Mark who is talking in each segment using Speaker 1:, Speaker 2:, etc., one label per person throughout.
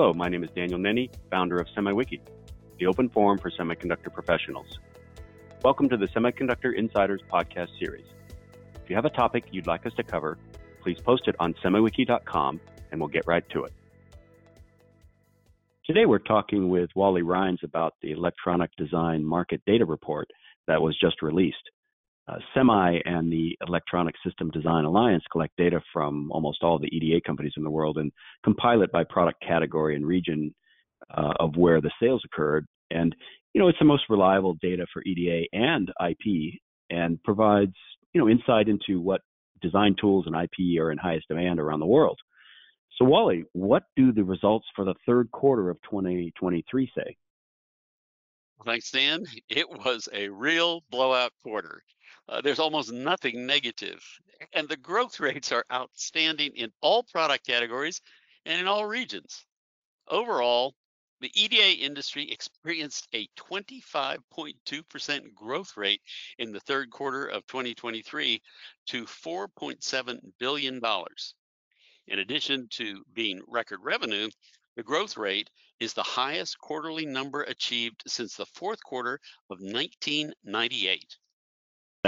Speaker 1: Hello, my name is Daniel Nenni, founder of SemiWiki, the open forum for semiconductor professionals. Welcome to the Semiconductor Insiders podcast series. If you have a topic you'd like us to cover, please post it on semiwiki.com and we'll get right to it. Today we're talking with Wally Rhines about the Electronic Design Market Data Report that was just released. Uh, SEMI and the Electronic System Design Alliance collect data from almost all the EDA companies in the world and compile it by product category and region uh, of where the sales occurred. And you know, it's the most reliable data for EDA and IP, and provides you know insight into what design tools and IP are in highest demand around the world. So, Wally, what do the results for the third quarter of 2023 say?
Speaker 2: Thanks, Dan. It was a real blowout quarter. Uh, there's almost nothing negative, and the growth rates are outstanding in all product categories and in all regions. Overall, the EDA industry experienced a 25.2% growth rate in the third quarter of 2023 to $4.7 billion. In addition to being record revenue, the growth rate is the highest quarterly number achieved since the fourth quarter of 1998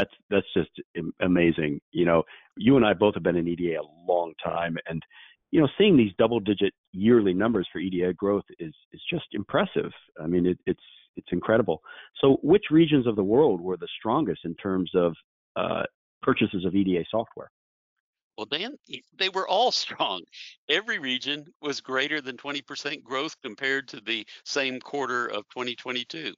Speaker 1: that's that's just amazing. You know, you and I both have been in EDA a long time, and you know, seeing these double-digit yearly numbers for EDA growth is is just impressive. I mean, it, it's it's incredible. So, which regions of the world were the strongest in terms of uh, purchases of EDA software?
Speaker 2: Well, Dan, they were all strong. Every region was greater than 20% growth compared to the same quarter of 2022.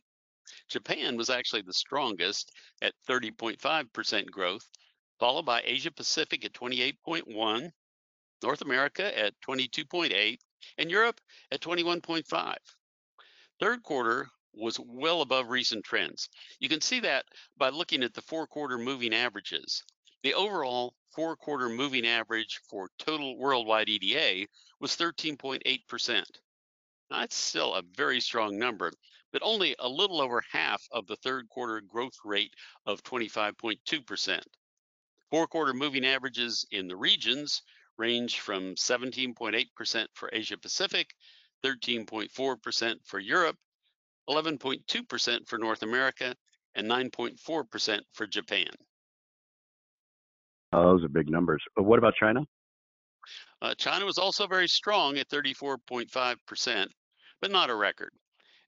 Speaker 2: Japan was actually the strongest at 30.5% growth, followed by Asia Pacific at 28.1, North America at 22.8, and Europe at 21.5. Third quarter was well above recent trends. You can see that by looking at the four quarter moving averages. The overall four quarter moving average for total worldwide EDA was 13.8%. That's still a very strong number, but only a little over half of the third quarter growth rate of 25.2%. Four quarter moving averages in the regions range from 17.8% for Asia Pacific, 13.4% for Europe, 11.2% for North America, and 9.4% for Japan.
Speaker 1: Oh, those are big numbers. What about China?
Speaker 2: Uh, China was also very strong at 34.5%, but not a record.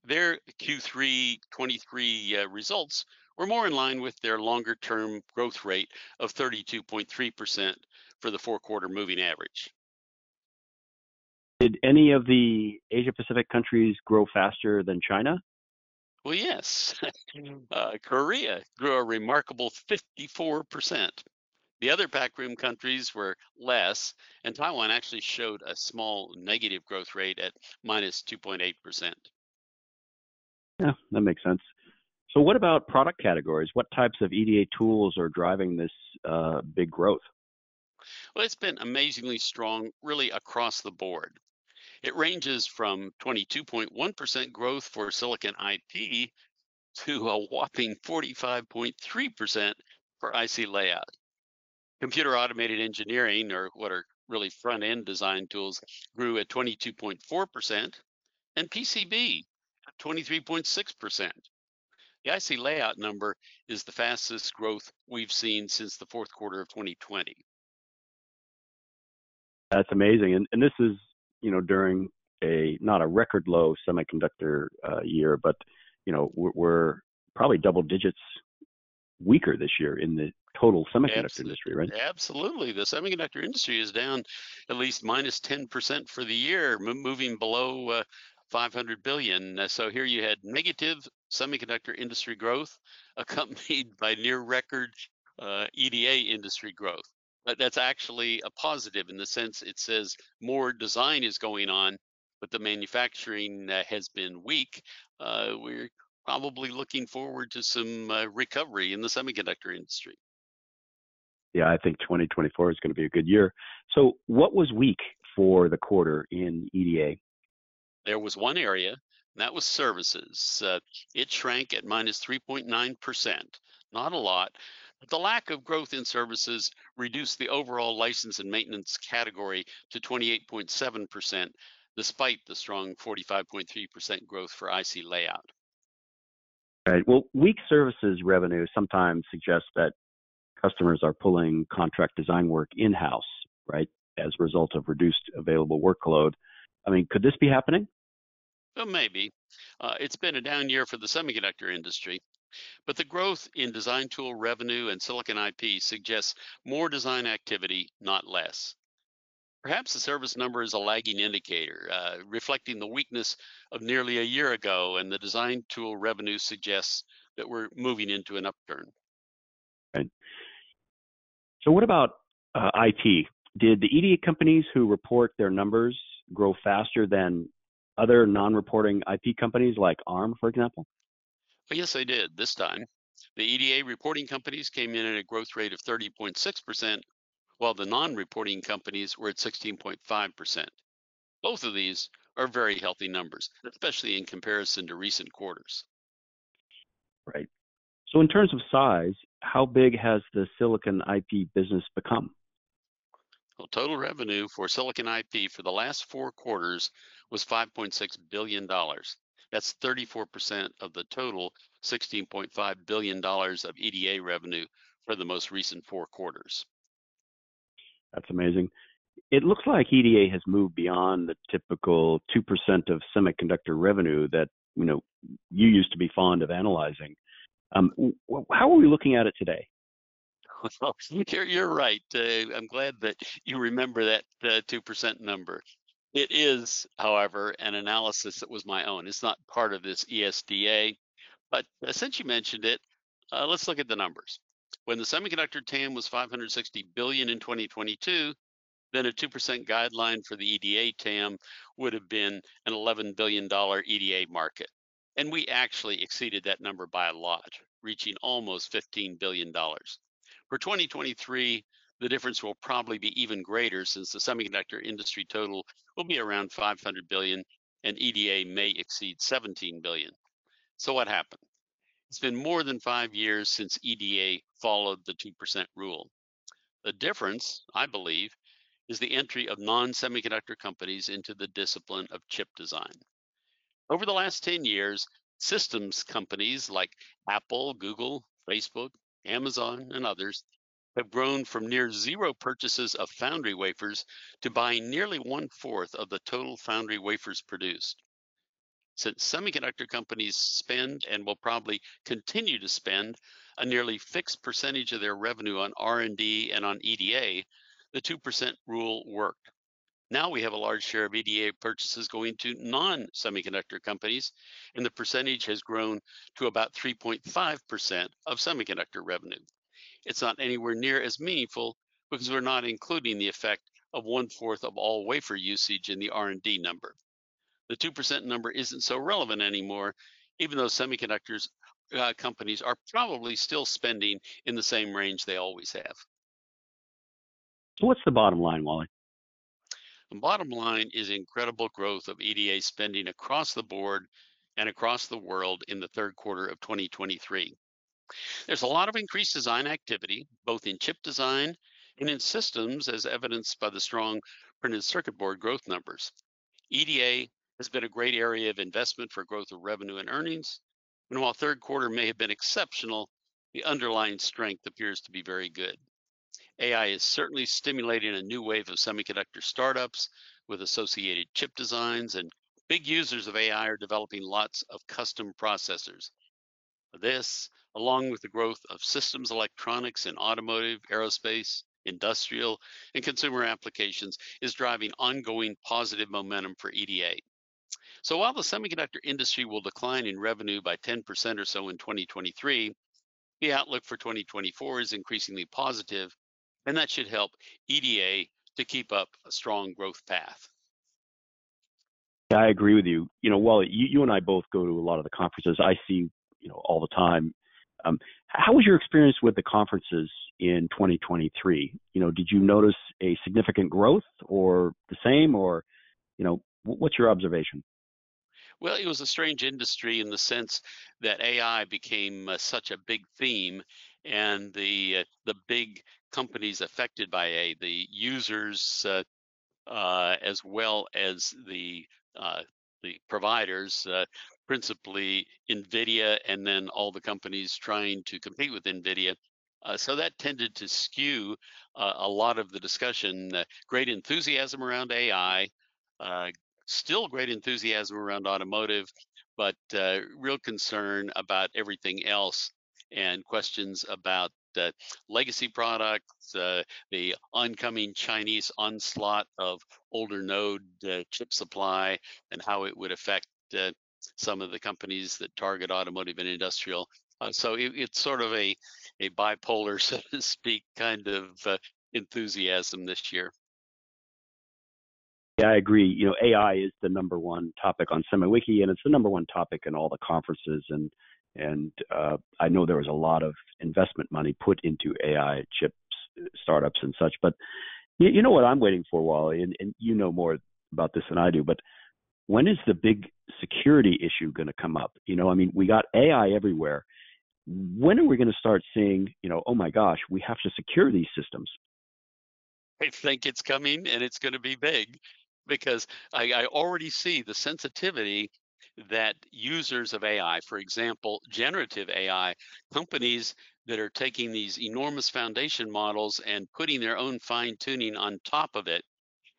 Speaker 2: Their Q3 23 uh, results were more in line with their longer term growth rate of 32.3% for the four quarter moving average.
Speaker 1: Did any of the Asia Pacific countries grow faster than China?
Speaker 2: Well, yes. uh, Korea grew a remarkable 54%. The other PAC Rim countries were less, and Taiwan actually showed a small negative growth rate at minus 2.8%.
Speaker 1: Yeah, that makes sense. So, what about product categories? What types of EDA tools are driving this uh, big growth?
Speaker 2: Well, it's been amazingly strong, really across the board. It ranges from 22.1% growth for silicon IP to a whopping 45.3% for IC layout. Computer automated engineering, or what are really front end design tools, grew at 22.4%, and PCB 23.6%. The IC layout number is the fastest growth we've seen since the fourth quarter of 2020.
Speaker 1: That's amazing. And, and this is, you know, during a not a record low semiconductor uh, year, but, you know, we're, we're, probably double digits weaker this year in the total semiconductor
Speaker 2: absolutely,
Speaker 1: industry, right?
Speaker 2: Absolutely. The semiconductor industry is down at least minus 10% for the year, moving below uh, 500 billion. Uh, so here you had negative semiconductor industry growth accompanied by near record uh, EDA industry growth. But that's actually a positive in the sense it says more design is going on, but the manufacturing uh, has been weak. Uh, we're probably looking forward to some uh, recovery in the semiconductor industry.
Speaker 1: Yeah, I think 2024 is going to be a good year. So, what was weak for the quarter in EDA?
Speaker 2: There was one area, and that was services. Uh, it shrank at minus 3.9%. Not a lot. But the lack of growth in services reduced the overall license and maintenance category to 28.7%, despite the strong 45.3% growth for IC layout.
Speaker 1: Right. Well, weak services revenue sometimes suggests that customers are pulling contract design work in-house, right, as a result of reduced available workload. I mean, could this be happening?
Speaker 2: Well, maybe. Uh, it's been a down year for the semiconductor industry, but the growth in design tool revenue and silicon IP suggests more design activity, not less. Perhaps the service number is a lagging indicator, uh, reflecting the weakness of nearly a year ago, and the design tool revenue suggests that we're moving into an upturn.
Speaker 1: Right. So, what about uh, IP? Did the EDA companies who report their numbers grow faster than other non-reporting IP companies like ARM, for example?
Speaker 2: Well, yes, they did this time. The EDA reporting companies came in at a growth rate of 30.6%, while the non-reporting companies were at 16.5%. Both of these are very healthy numbers, especially in comparison to recent quarters.
Speaker 1: Right. So in terms of size, how big has the silicon IP business become?
Speaker 2: Well, total revenue for silicon IP for the last four quarters was $5.6 billion. That's 34% of the total $16.5 billion of EDA revenue for the most recent four quarters.
Speaker 1: That's amazing. It looks like EDA has moved beyond the typical 2% of semiconductor revenue that, you know, you used to be fond of analyzing. Um, how are we looking at it today?
Speaker 2: You're, you're right. Uh, I'm glad that you remember that uh, 2% number. It is, however, an analysis that was my own. It's not part of this ESDA, but uh, since you mentioned it, uh, let's look at the numbers. When the semiconductor TAM was 560 billion in 2022, then a 2% guideline for the EDA TAM would have been an $11 billion EDA market. And we actually exceeded that number by a lot, reaching almost $15 billion. For 2023, the difference will probably be even greater since the semiconductor industry total will be around 500 billion and EDA may exceed 17 billion. So what happened? It's been more than five years since EDA followed the 2% rule. The difference, I believe, is the entry of non-semiconductor companies into the discipline of chip design. Over the last 10 years, systems companies like Apple, Google, Facebook, Amazon, and others have grown from near zero purchases of foundry wafers to buying nearly one fourth of the total foundry wafers produced. Since semiconductor companies spend and will probably continue to spend a nearly fixed percentage of their revenue on R&D and on EDA, the 2% rule worked. Now we have a large share of EDA purchases going to non-semiconductor companies, and the percentage has grown to about 3.5% of semiconductor revenue. It's not anywhere near as meaningful because we're not including the effect of one fourth of all wafer usage in the R&D number the 2% number isn't so relevant anymore, even though semiconductors uh, companies are probably still spending in the same range they always have.
Speaker 1: So, what's the bottom line, Wally?
Speaker 2: The bottom line is incredible growth of EDA spending across the board and across the world in the third quarter of 2023. There's a lot of increased design activity, both in chip design and in systems, as evidenced by the strong printed circuit board growth numbers. EDA has been a great area of investment for growth of revenue and earnings. And while third quarter may have been exceptional, the underlying strength appears to be very good. AI is certainly stimulating a new wave of semiconductor startups with associated chip designs, and big users of AI are developing lots of custom processors. This, along with the growth of systems electronics in automotive, aerospace, industrial, and consumer applications, is driving ongoing positive momentum for EDA. So while the semiconductor industry will decline in revenue by 10% or so in 2023, the outlook for 2024 is increasingly positive, and that should help EDA to keep up a strong growth path.
Speaker 1: Yeah, I agree with you. You know, Wally, you, you and I both go to a lot of the conferences. I see, you know, all the time. Um, how was your experience with the conferences in 2023? You know, did you notice a significant growth or the same, or you know, what's your observation?
Speaker 2: Well, it was a strange industry in the sense that AI became uh, such a big theme, and the uh, the big companies affected by AI, the users, uh, uh, as well as the uh, the providers, uh, principally NVIDIA, and then all the companies trying to compete with NVIDIA. Uh, so that tended to skew a lot of the discussion. great enthusiasm around AI, still great enthusiasm around automotive, but real concern about everything else and questions about uh, legacy products, uh, the oncoming Chinese onslaught of older node uh, chip supply, and how it would affect uh, some of the companies that target automotive and industrial. Uh, so it, it's sort of a, a bipolar, so to speak, kind of uh, enthusiasm this year.
Speaker 1: Yeah, I agree. You know, AI is the number one topic on SemiWiki, and it's the number one topic in all the conferences and and uh, I know there was a lot of investment money put into AI chips startups and such. But you, you know what I'm waiting for, Wally, and, and you know more about this than I do. But when is the big security issue going to come up? You know, I mean, we got AI everywhere. When are we going to start seeing, you know, oh my gosh, we have to secure these systems?
Speaker 2: I think it's coming and it's going to be big because I, I already see the sensitivity that users of AI, for example, generative AI, companies that are taking these enormous foundation models and putting their own fine tuning on top of it.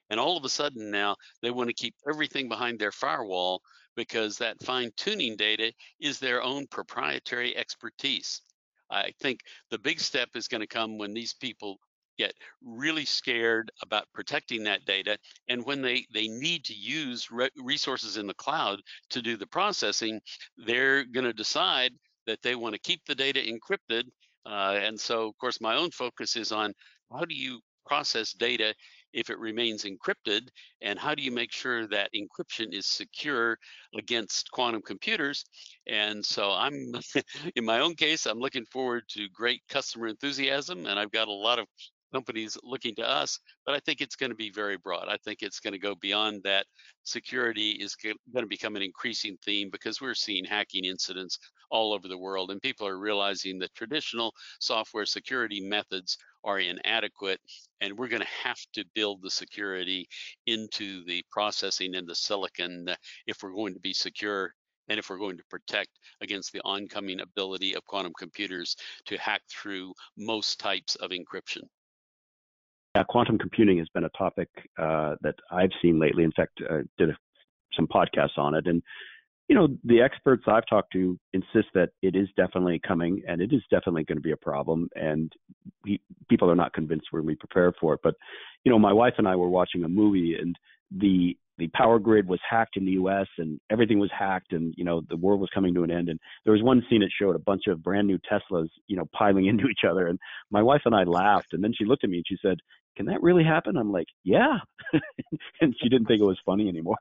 Speaker 2: And all of a sudden now they want to keep everything behind their firewall because that fine tuning data is their own proprietary expertise. I think the big step is going to come when these people get really scared about protecting that data. And when they, they need to use re- resources in the cloud to do the processing, they're going to decide that they want to keep the data encrypted. Uh, and so, of course, my own focus is on how do you process data if it remains encrypted and how do you make sure that encryption is secure against quantum computers and so i'm in my own case i'm looking forward to great customer enthusiasm and i've got a lot of companies looking to us, but I think it's going to be very broad. I think it's going to go beyond that. Security is going to become an increasing theme because we're seeing hacking incidents all over the world, and people are realizing that traditional software security methods are inadequate, and we're going to have to build the security into the processing and the silicon if we're going to be secure and if we're going to protect against the oncoming ability of quantum computers to hack through most types of encryption.
Speaker 1: Yeah, quantum computing has been a topic uh, that I've seen lately. In fact, I did a, some podcasts on it, and you know, the experts I've talked to insist that it is definitely coming, and it is definitely going to be a problem, and we, people are not convinced we're be prepared for it. But you know, my wife and I were watching a movie, and the the power grid was hacked in the U.S. and everything was hacked, and you know the world was coming to an end. And there was one scene that showed a bunch of brand new Teslas, you know, piling into each other. And my wife and I laughed, and then she looked at me and she said, "Can that really happen?" I'm like, "Yeah," and she didn't think it was funny anymore.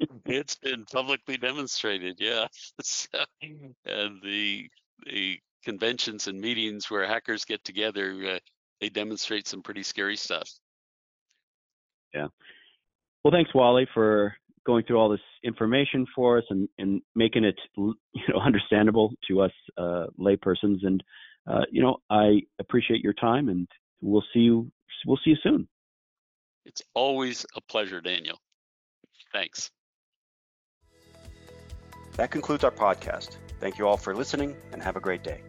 Speaker 2: it's been publicly demonstrated, yeah. So, and the the conventions and meetings where hackers get together, uh, they demonstrate some pretty scary stuff.
Speaker 1: Yeah. Well, thanks, Wally, for going through all this information for us and, and making it you know understandable to us uh, laypersons. And uh, you know, I appreciate your time, and we'll see you. We'll see you soon.
Speaker 2: It's always a pleasure, Daniel. Thanks.
Speaker 1: That concludes our podcast. Thank you all for listening, and have a great day.